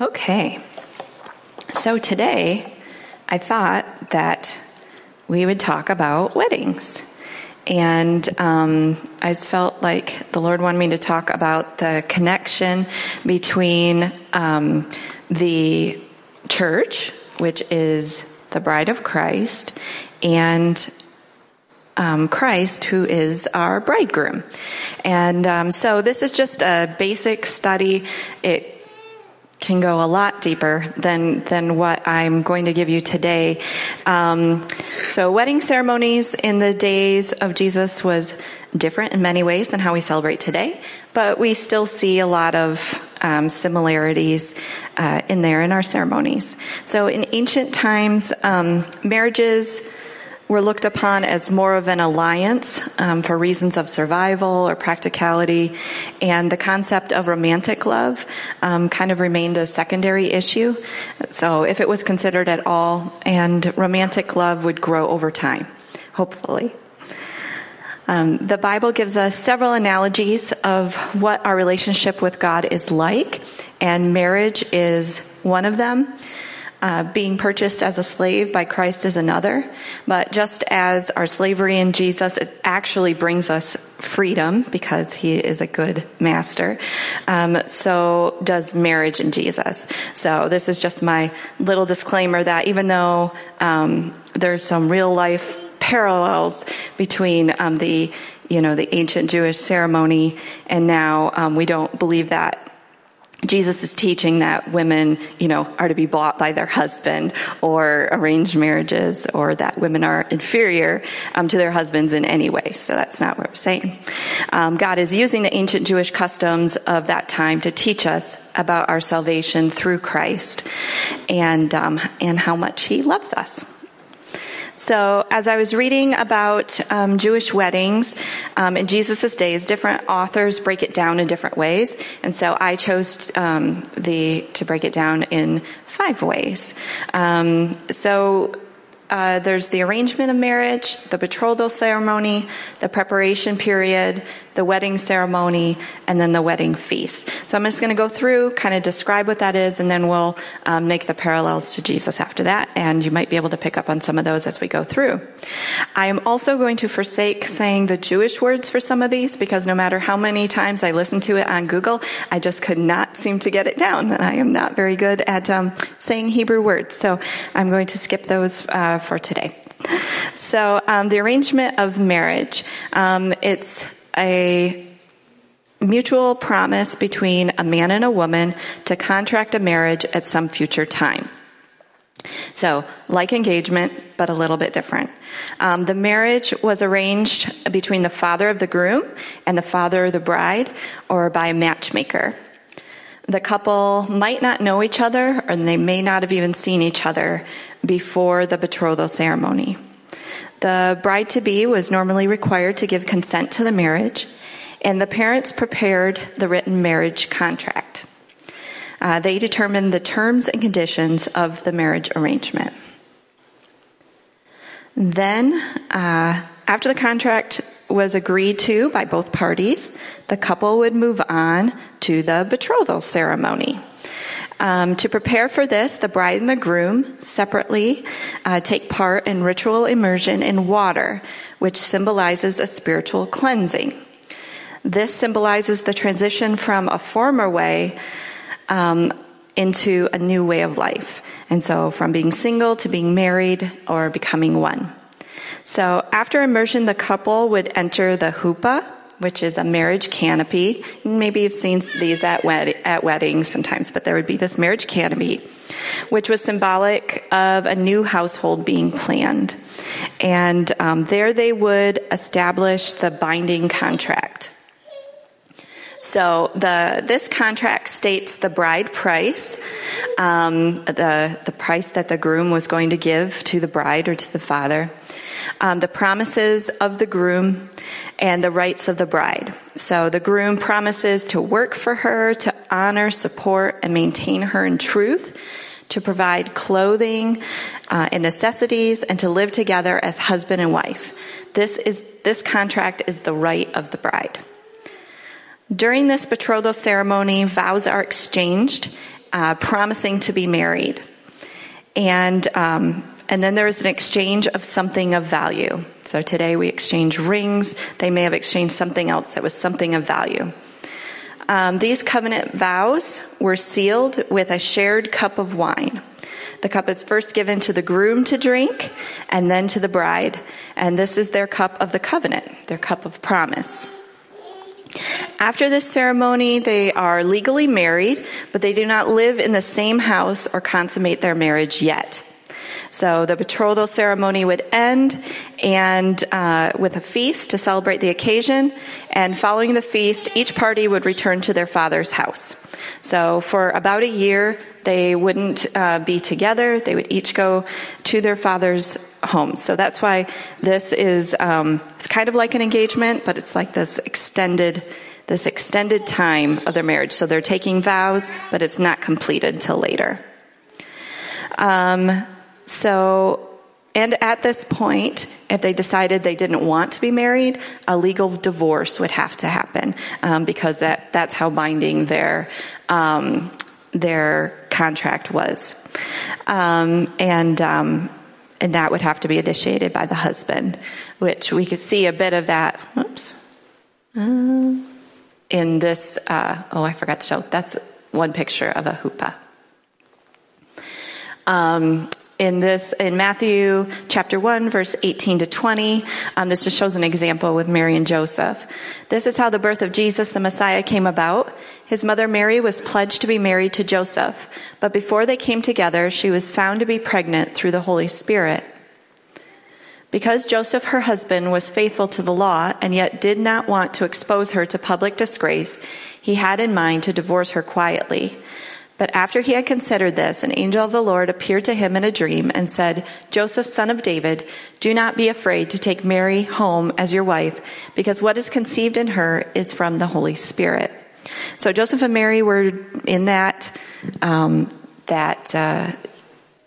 Okay. So today, I thought that we would talk about weddings. And um, I just felt like the Lord wanted me to talk about the connection between um, the church, which is the bride of Christ, and um, Christ, who is our bridegroom. And um, so this is just a basic study. It can go a lot deeper than than what I'm going to give you today. Um, so, wedding ceremonies in the days of Jesus was different in many ways than how we celebrate today, but we still see a lot of um, similarities uh, in there in our ceremonies. So, in ancient times, um, marriages were looked upon as more of an alliance um, for reasons of survival or practicality, and the concept of romantic love um, kind of remained a secondary issue. So, if it was considered at all, and romantic love would grow over time, hopefully. Um, the Bible gives us several analogies of what our relationship with God is like, and marriage is one of them. Uh, being purchased as a slave by Christ is another. But just as our slavery in Jesus actually brings us freedom because he is a good master, um, so does marriage in Jesus. So this is just my little disclaimer that even though um, there's some real life parallels between um, the you know the ancient Jewish ceremony and now um, we don't believe that Jesus is teaching that women, you know, are to be bought by their husband or arranged marriages or that women are inferior um, to their husbands in any way. So that's not what we're saying. Um, God is using the ancient Jewish customs of that time to teach us about our salvation through Christ and, um, and how much he loves us. So, as I was reading about um, Jewish weddings um, in Jesus' days, different authors break it down in different ways, and so I chose um, the to break it down in five ways. Um, so, uh, there's the arrangement of marriage, the betrothal ceremony, the preparation period, the wedding ceremony, and then the wedding feast. So I'm just going to go through, kind of describe what that is, and then we'll um, make the parallels to Jesus after that. And you might be able to pick up on some of those as we go through. I am also going to forsake saying the Jewish words for some of these because no matter how many times I listened to it on Google, I just could not seem to get it down. And I am not very good at um, saying Hebrew words. So I'm going to skip those uh, for today. So, um, the arrangement of marriage, um, it's a mutual promise between a man and a woman to contract a marriage at some future time. So, like engagement, but a little bit different. Um, the marriage was arranged between the father of the groom and the father of the bride, or by a matchmaker. The couple might not know each other, or they may not have even seen each other before the betrothal ceremony. The bride to be was normally required to give consent to the marriage, and the parents prepared the written marriage contract. Uh, they determined the terms and conditions of the marriage arrangement. Then, uh, after the contract was agreed to by both parties, the couple would move on to the betrothal ceremony. Um, to prepare for this, the bride and the groom separately uh, take part in ritual immersion in water, which symbolizes a spiritual cleansing. This symbolizes the transition from a former way um, into a new way of life. And so from being single to being married or becoming one. So after immersion, the couple would enter the huppah, which is a marriage canopy. Maybe you've seen these at, wed- at weddings sometimes, but there would be this marriage canopy, which was symbolic of a new household being planned. And um, there they would establish the binding contract. So the this contract states the bride price, um, the the price that the groom was going to give to the bride or to the father, um, the promises of the groom, and the rights of the bride. So the groom promises to work for her, to honor, support, and maintain her in truth to provide clothing uh, and necessities and to live together as husband and wife. This is this contract is the right of the bride. During this betrothal ceremony, vows are exchanged uh, promising to be married. And, um, and then there is an exchange of something of value. So today we exchange rings. They may have exchanged something else that was something of value. Um, these covenant vows were sealed with a shared cup of wine. The cup is first given to the groom to drink and then to the bride. And this is their cup of the covenant, their cup of promise. After this ceremony, they are legally married, but they do not live in the same house or consummate their marriage yet. So the betrothal ceremony would end and uh, with a feast to celebrate the occasion. And following the feast, each party would return to their father's house. So for about a year, they wouldn't uh, be together. They would each go to their father's home. So that's why this is um, it's kind of like an engagement, but it's like this extended this extended time of their marriage. So they're taking vows, but it's not completed till later. Um, so, and at this point, if they decided they didn't want to be married, a legal divorce would have to happen um, because that, that's how binding their um, their contract was, um, and um, and that would have to be initiated by the husband, which we could see a bit of that. Oops. Uh, in this, uh, oh, I forgot to show. That's one picture of a huppah. Um, in this in matthew chapter 1 verse 18 to 20 um, this just shows an example with mary and joseph. This is how the birth of jesus the messiah came about. His mother mary was pledged to be married to joseph but before they came together she was found to be pregnant through the holy spirit. Because Joseph, her husband, was faithful to the law and yet did not want to expose her to public disgrace, he had in mind to divorce her quietly. But after he had considered this, an angel of the Lord appeared to him in a dream and said, Joseph, son of David, do not be afraid to take Mary home as your wife, because what is conceived in her is from the Holy Spirit. So Joseph and Mary were in that, um, that, uh,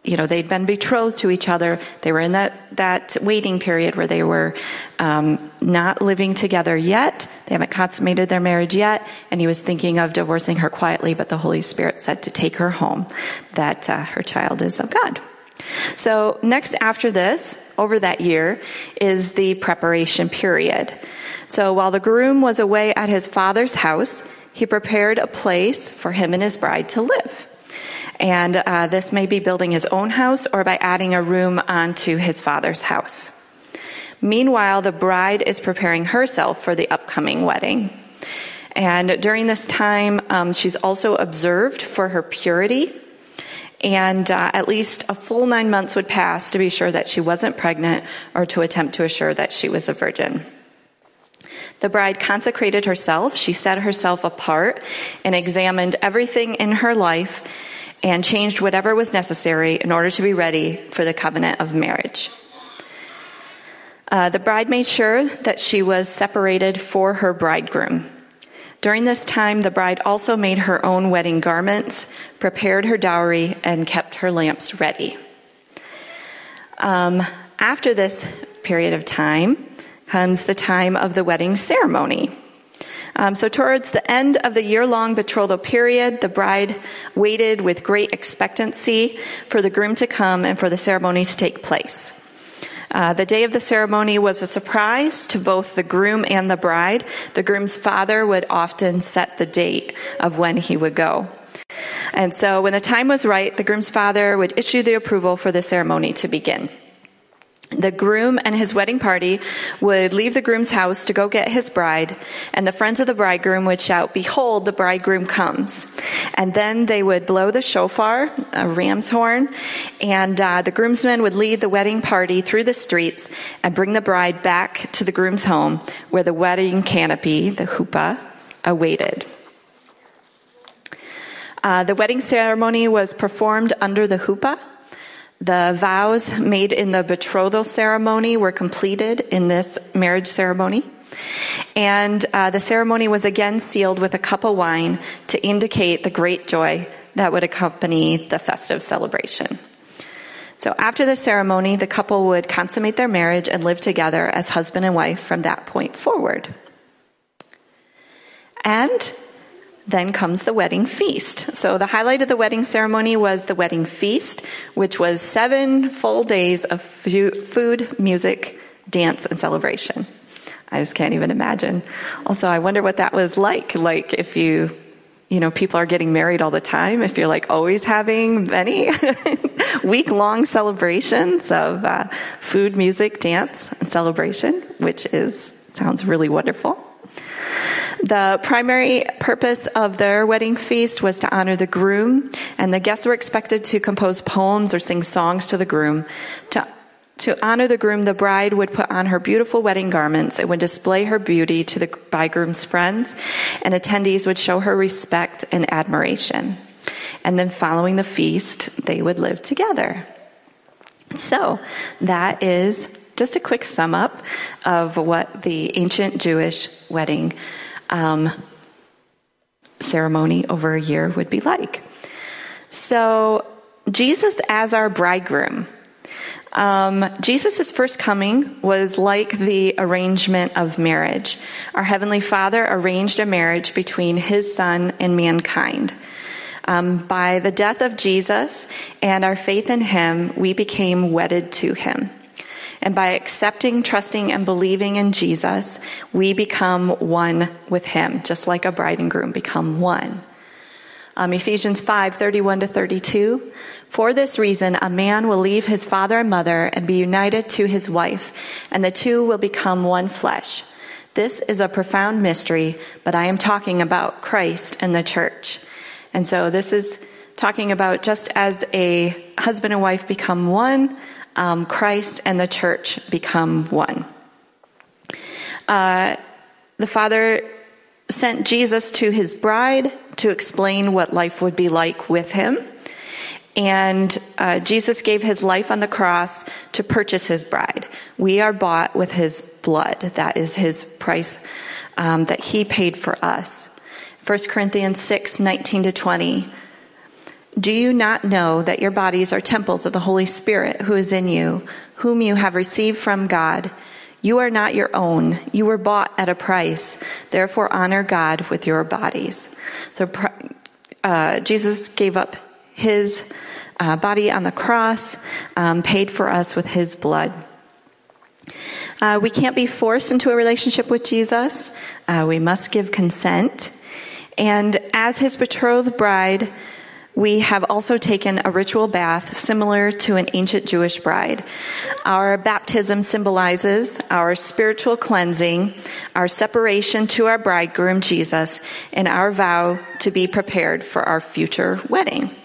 you know, they'd been betrothed to each other. They were in that, that waiting period where they were um, not living together yet. They haven't consummated their marriage yet. And he was thinking of divorcing her quietly, but the Holy Spirit said to take her home, that uh, her child is of God. So next after this, over that year, is the preparation period. So while the groom was away at his father's house, he prepared a place for him and his bride to live. And uh, this may be building his own house or by adding a room onto his father's house. Meanwhile, the bride is preparing herself for the upcoming wedding. And during this time, um, she's also observed for her purity. And uh, at least a full nine months would pass to be sure that she wasn't pregnant or to attempt to assure that she was a virgin. The bride consecrated herself. She set herself apart and examined everything in her life and changed whatever was necessary in order to be ready for the covenant of marriage. Uh, the bride made sure that she was separated for her bridegroom. During this time, the bride also made her own wedding garments, prepared her dowry, and kept her lamps ready. Um, after this period of time comes the time of the wedding ceremony. Um, so, towards the end of the year long betrothal period, the bride waited with great expectancy for the groom to come and for the ceremony to take place. Uh, the day of the ceremony was a surprise to both the groom and the bride. The groom's father would often set the date of when he would go. And so, when the time was right, the groom's father would issue the approval for the ceremony to begin the groom and his wedding party would leave the groom's house to go get his bride, and the friends of the bridegroom would shout, Behold, the bridegroom comes. And then they would blow the shofar, a ram's horn, and uh, the groomsmen would lead the wedding party through the streets and bring the bride back to the groom's home where the wedding canopy, the huppah, awaited. Uh, the wedding ceremony was performed under the huppah the vows made in the betrothal ceremony were completed in this marriage ceremony. And uh, the ceremony was again sealed with a cup of wine to indicate the great joy that would accompany the festive celebration. So after the ceremony, the couple would consummate their marriage and live together as husband and wife from that point forward. And then comes the wedding feast. So the highlight of the wedding ceremony was the wedding feast, which was seven full days of food, music, dance, and celebration. I just can't even imagine. Also, I wonder what that was like. Like if you, you know, people are getting married all the time, if you're like always having many week long celebrations of uh, food, music, dance, and celebration, which is, sounds really wonderful. The primary purpose of their wedding feast was to honor the groom, and the guests were expected to compose poems or sing songs to the groom. To, to honor the groom, the bride would put on her beautiful wedding garments and would display her beauty to the bridegroom's friends, and attendees would show her respect and admiration. And then following the feast, they would live together. So that is just a quick sum up of what the ancient Jewish wedding um, ceremony over a year would be like. So, Jesus as our bridegroom. Um, Jesus' first coming was like the arrangement of marriage. Our Heavenly Father arranged a marriage between His Son and mankind. Um, by the death of Jesus and our faith in Him, we became wedded to Him. And by accepting, trusting, and believing in Jesus, we become one with him, just like a bride and groom become one. Um, Ephesians 5 31 to 32. For this reason, a man will leave his father and mother and be united to his wife, and the two will become one flesh. This is a profound mystery, but I am talking about Christ and the church. And so this is talking about just as a husband and wife become one, um, Christ and the church become one. Uh, the Father sent Jesus to his bride to explain what life would be like with him. And uh, Jesus gave his life on the cross to purchase his bride. We are bought with his blood. That is his price um, that he paid for us. 1 Corinthians 6 19 to 20 do you not know that your bodies are temples of the Holy Spirit who is in you, whom you have received from God? You are not your own. You were bought at a price. Therefore, honor God with your bodies. So, uh, Jesus gave up his uh, body on the cross, um, paid for us with his blood. Uh, we can't be forced into a relationship with Jesus. Uh, we must give consent. And as his betrothed bride, we have also taken a ritual bath similar to an ancient Jewish bride. Our baptism symbolizes our spiritual cleansing, our separation to our bridegroom Jesus, and our vow to be prepared for our future wedding.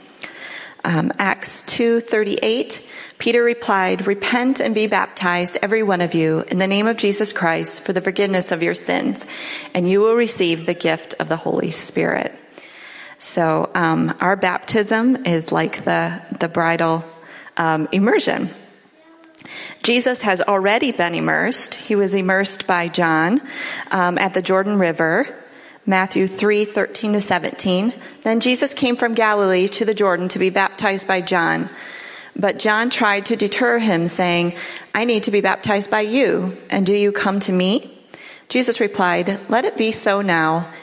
Um, Acts 2:38 Peter replied, Repent and be baptized, every one of you, in the name of Jesus Christ for the forgiveness of your sins, and you will receive the gift of the Holy Spirit. So um, our baptism is like the the bridal um, immersion. Jesus has already been immersed. He was immersed by John um, at the Jordan River. Matthew 3, 13 to 17. Then Jesus came from Galilee to the Jordan to be baptized by John. But John tried to deter him, saying, I need to be baptized by you, and do you come to me? Jesus replied, Let it be so now.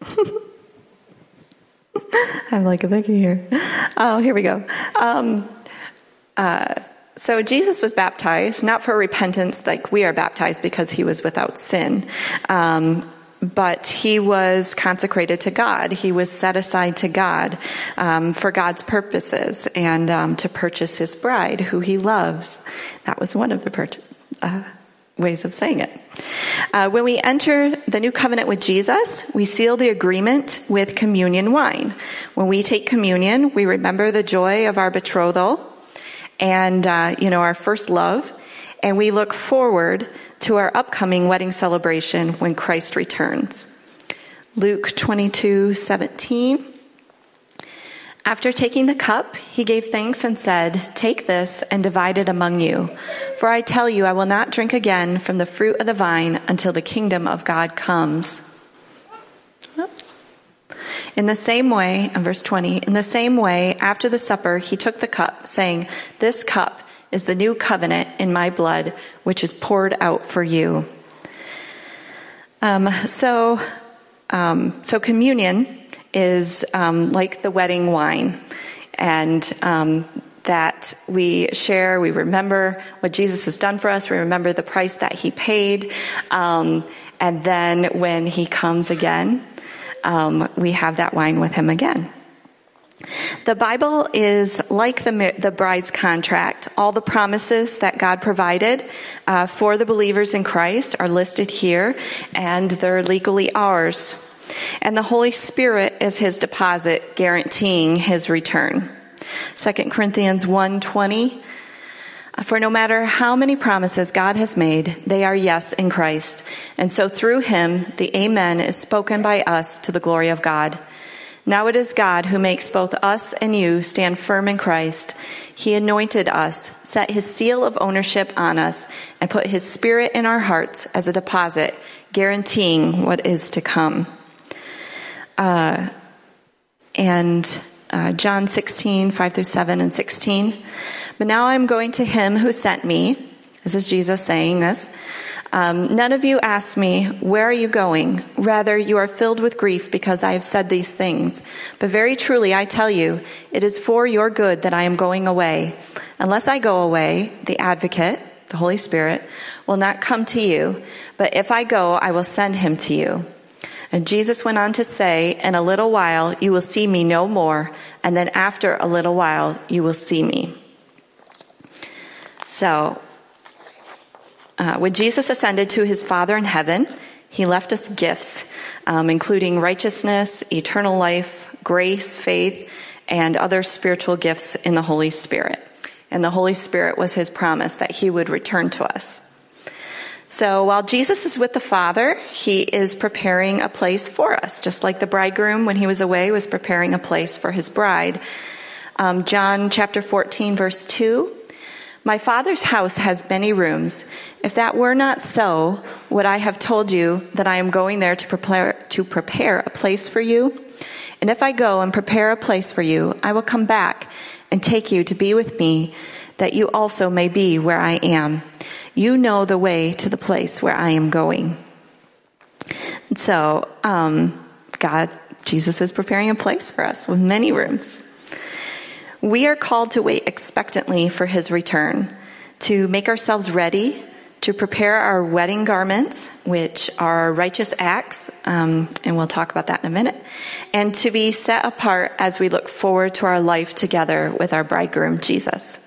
I'm like a thinking here. Oh, here we go. Um, uh, so Jesus was baptized not for repentance, like we are baptized because he was without sin. Um, but he was consecrated to God. He was set aside to God um, for God's purposes and um, to purchase his bride, who he loves. That was one of the purchase, uh, ways of saying it. Uh, when we enter the new covenant with Jesus, we seal the agreement with communion wine. When we take communion, we remember the joy of our betrothal and uh, you know our first love, and we look forward to our upcoming wedding celebration when Christ returns. Luke 22 17. After taking the cup, he gave thanks and said, Take this and divide it among you. For I tell you, I will not drink again from the fruit of the vine until the kingdom of God comes. Oops. In the same way, in verse 20, in the same way, after the supper, he took the cup, saying, This cup is the new covenant in my blood, which is poured out for you. Um, so, um, so communion is um, like the wedding wine, and um, that we share, we remember what Jesus has done for us, we remember the price that he paid, um, and then when he comes again, um, we have that wine with him again. The Bible is like the, the bride's contract. All the promises that God provided uh, for the believers in Christ are listed here, and they're legally ours. And the Holy Spirit is his deposit guaranteeing his return. 2 Corinthians 1:20 For no matter how many promises God has made, they are yes in Christ. And so through him the amen is spoken by us to the glory of God. Now it is God who makes both us and you stand firm in Christ. He anointed us, set his seal of ownership on us, and put his spirit in our hearts as a deposit, guaranteeing what is to come. Uh, and uh, John 16, 5 through 7 and 16. But now I'm going to him who sent me. This is Jesus saying this. Um, none of you ask me, Where are you going? Rather, you are filled with grief because I have said these things. But very truly, I tell you, it is for your good that I am going away. Unless I go away, the advocate, the Holy Spirit, will not come to you. But if I go, I will send him to you. And Jesus went on to say, In a little while, you will see me no more. And then after a little while, you will see me. So, uh, when Jesus ascended to his Father in heaven, he left us gifts, um, including righteousness, eternal life, grace, faith, and other spiritual gifts in the Holy Spirit. And the Holy Spirit was his promise that he would return to us. So while Jesus is with the Father, he is preparing a place for us, just like the bridegroom when he was away was preparing a place for his bride. Um, John chapter 14 verse 2 my father's house has many rooms. If that were not so, would I have told you that I am going there to prepare, to prepare a place for you? And if I go and prepare a place for you, I will come back and take you to be with me, that you also may be where I am. You know the way to the place where I am going. So, um, God, Jesus is preparing a place for us with many rooms. We are called to wait expectantly for his return, to make ourselves ready, to prepare our wedding garments, which are righteous acts, um, and we'll talk about that in a minute, and to be set apart as we look forward to our life together with our bridegroom, Jesus.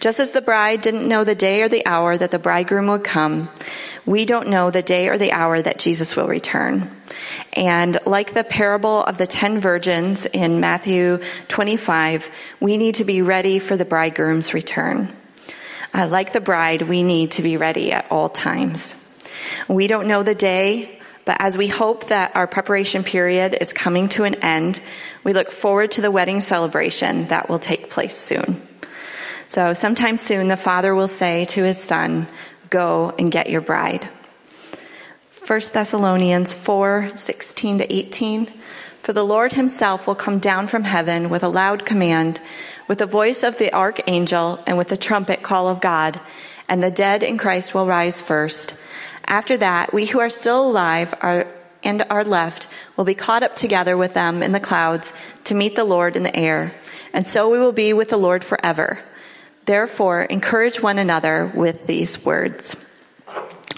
Just as the bride didn't know the day or the hour that the bridegroom would come, we don't know the day or the hour that Jesus will return. And like the parable of the ten virgins in Matthew 25, we need to be ready for the bridegroom's return. Uh, like the bride, we need to be ready at all times. We don't know the day, but as we hope that our preparation period is coming to an end, we look forward to the wedding celebration that will take place soon. So sometime soon, the father will say to his son, Go and get your bride. 1 Thessalonians 4 16 to 18. For the Lord himself will come down from heaven with a loud command, with the voice of the archangel, and with the trumpet call of God, and the dead in Christ will rise first. After that, we who are still alive are, and are left will be caught up together with them in the clouds to meet the Lord in the air, and so we will be with the Lord forever. Therefore, encourage one another with these words.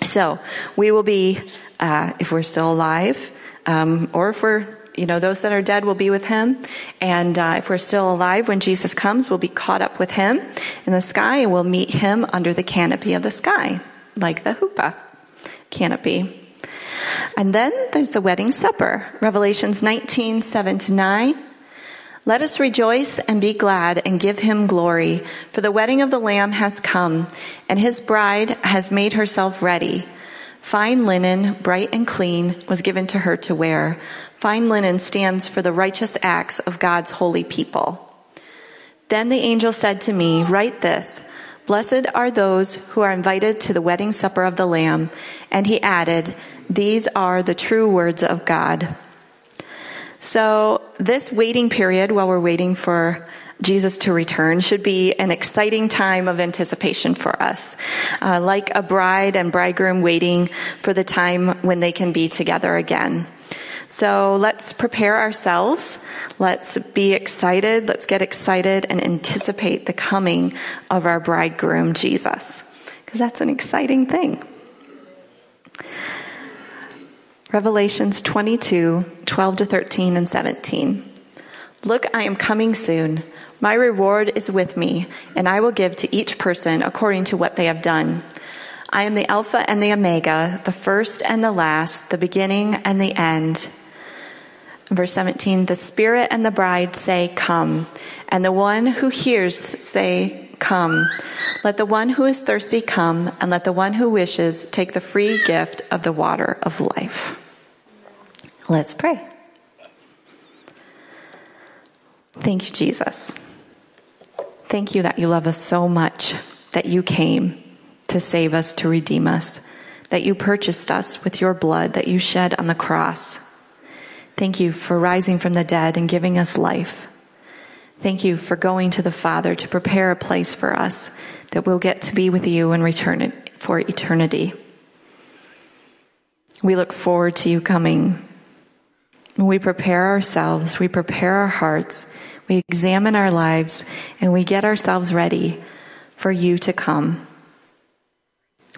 So we will be, uh, if we're still alive, um, or if we're, you know, those that are dead will be with him. And uh, if we're still alive when Jesus comes, we'll be caught up with him in the sky and we'll meet him under the canopy of the sky, like the huppah canopy. And then there's the wedding supper, Revelations 19, 7 to 9. Let us rejoice and be glad and give him glory, for the wedding of the Lamb has come, and his bride has made herself ready. Fine linen, bright and clean, was given to her to wear. Fine linen stands for the righteous acts of God's holy people. Then the angel said to me, Write this Blessed are those who are invited to the wedding supper of the Lamb. And he added, These are the true words of God. So, this waiting period while we're waiting for Jesus to return should be an exciting time of anticipation for us. Uh, like a bride and bridegroom waiting for the time when they can be together again. So let's prepare ourselves. Let's be excited. Let's get excited and anticipate the coming of our bridegroom, Jesus. Because that's an exciting thing. Revelations 22, 12 to 13 and 17. Look, I am coming soon. My reward is with me, and I will give to each person according to what they have done. I am the Alpha and the Omega, the first and the last, the beginning and the end. Verse 17, the Spirit and the bride say, Come. And the one who hears say, Come. Let the one who is thirsty come, and let the one who wishes take the free gift of the water of life. Let's pray. Thank you, Jesus. Thank you that you love us so much, that you came to save us, to redeem us, that you purchased us with your blood that you shed on the cross. Thank you for rising from the dead and giving us life. Thank you for going to the Father to prepare a place for us that we'll get to be with you and return for eternity. We look forward to you coming. We prepare ourselves, we prepare our hearts, we examine our lives, and we get ourselves ready for you to come.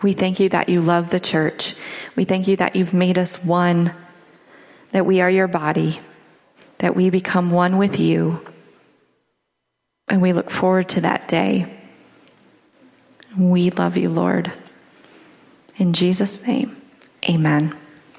We thank you that you love the church. We thank you that you've made us one that we are your body, that we become one with you. And we look forward to that day. We love you, Lord. In Jesus' name, amen.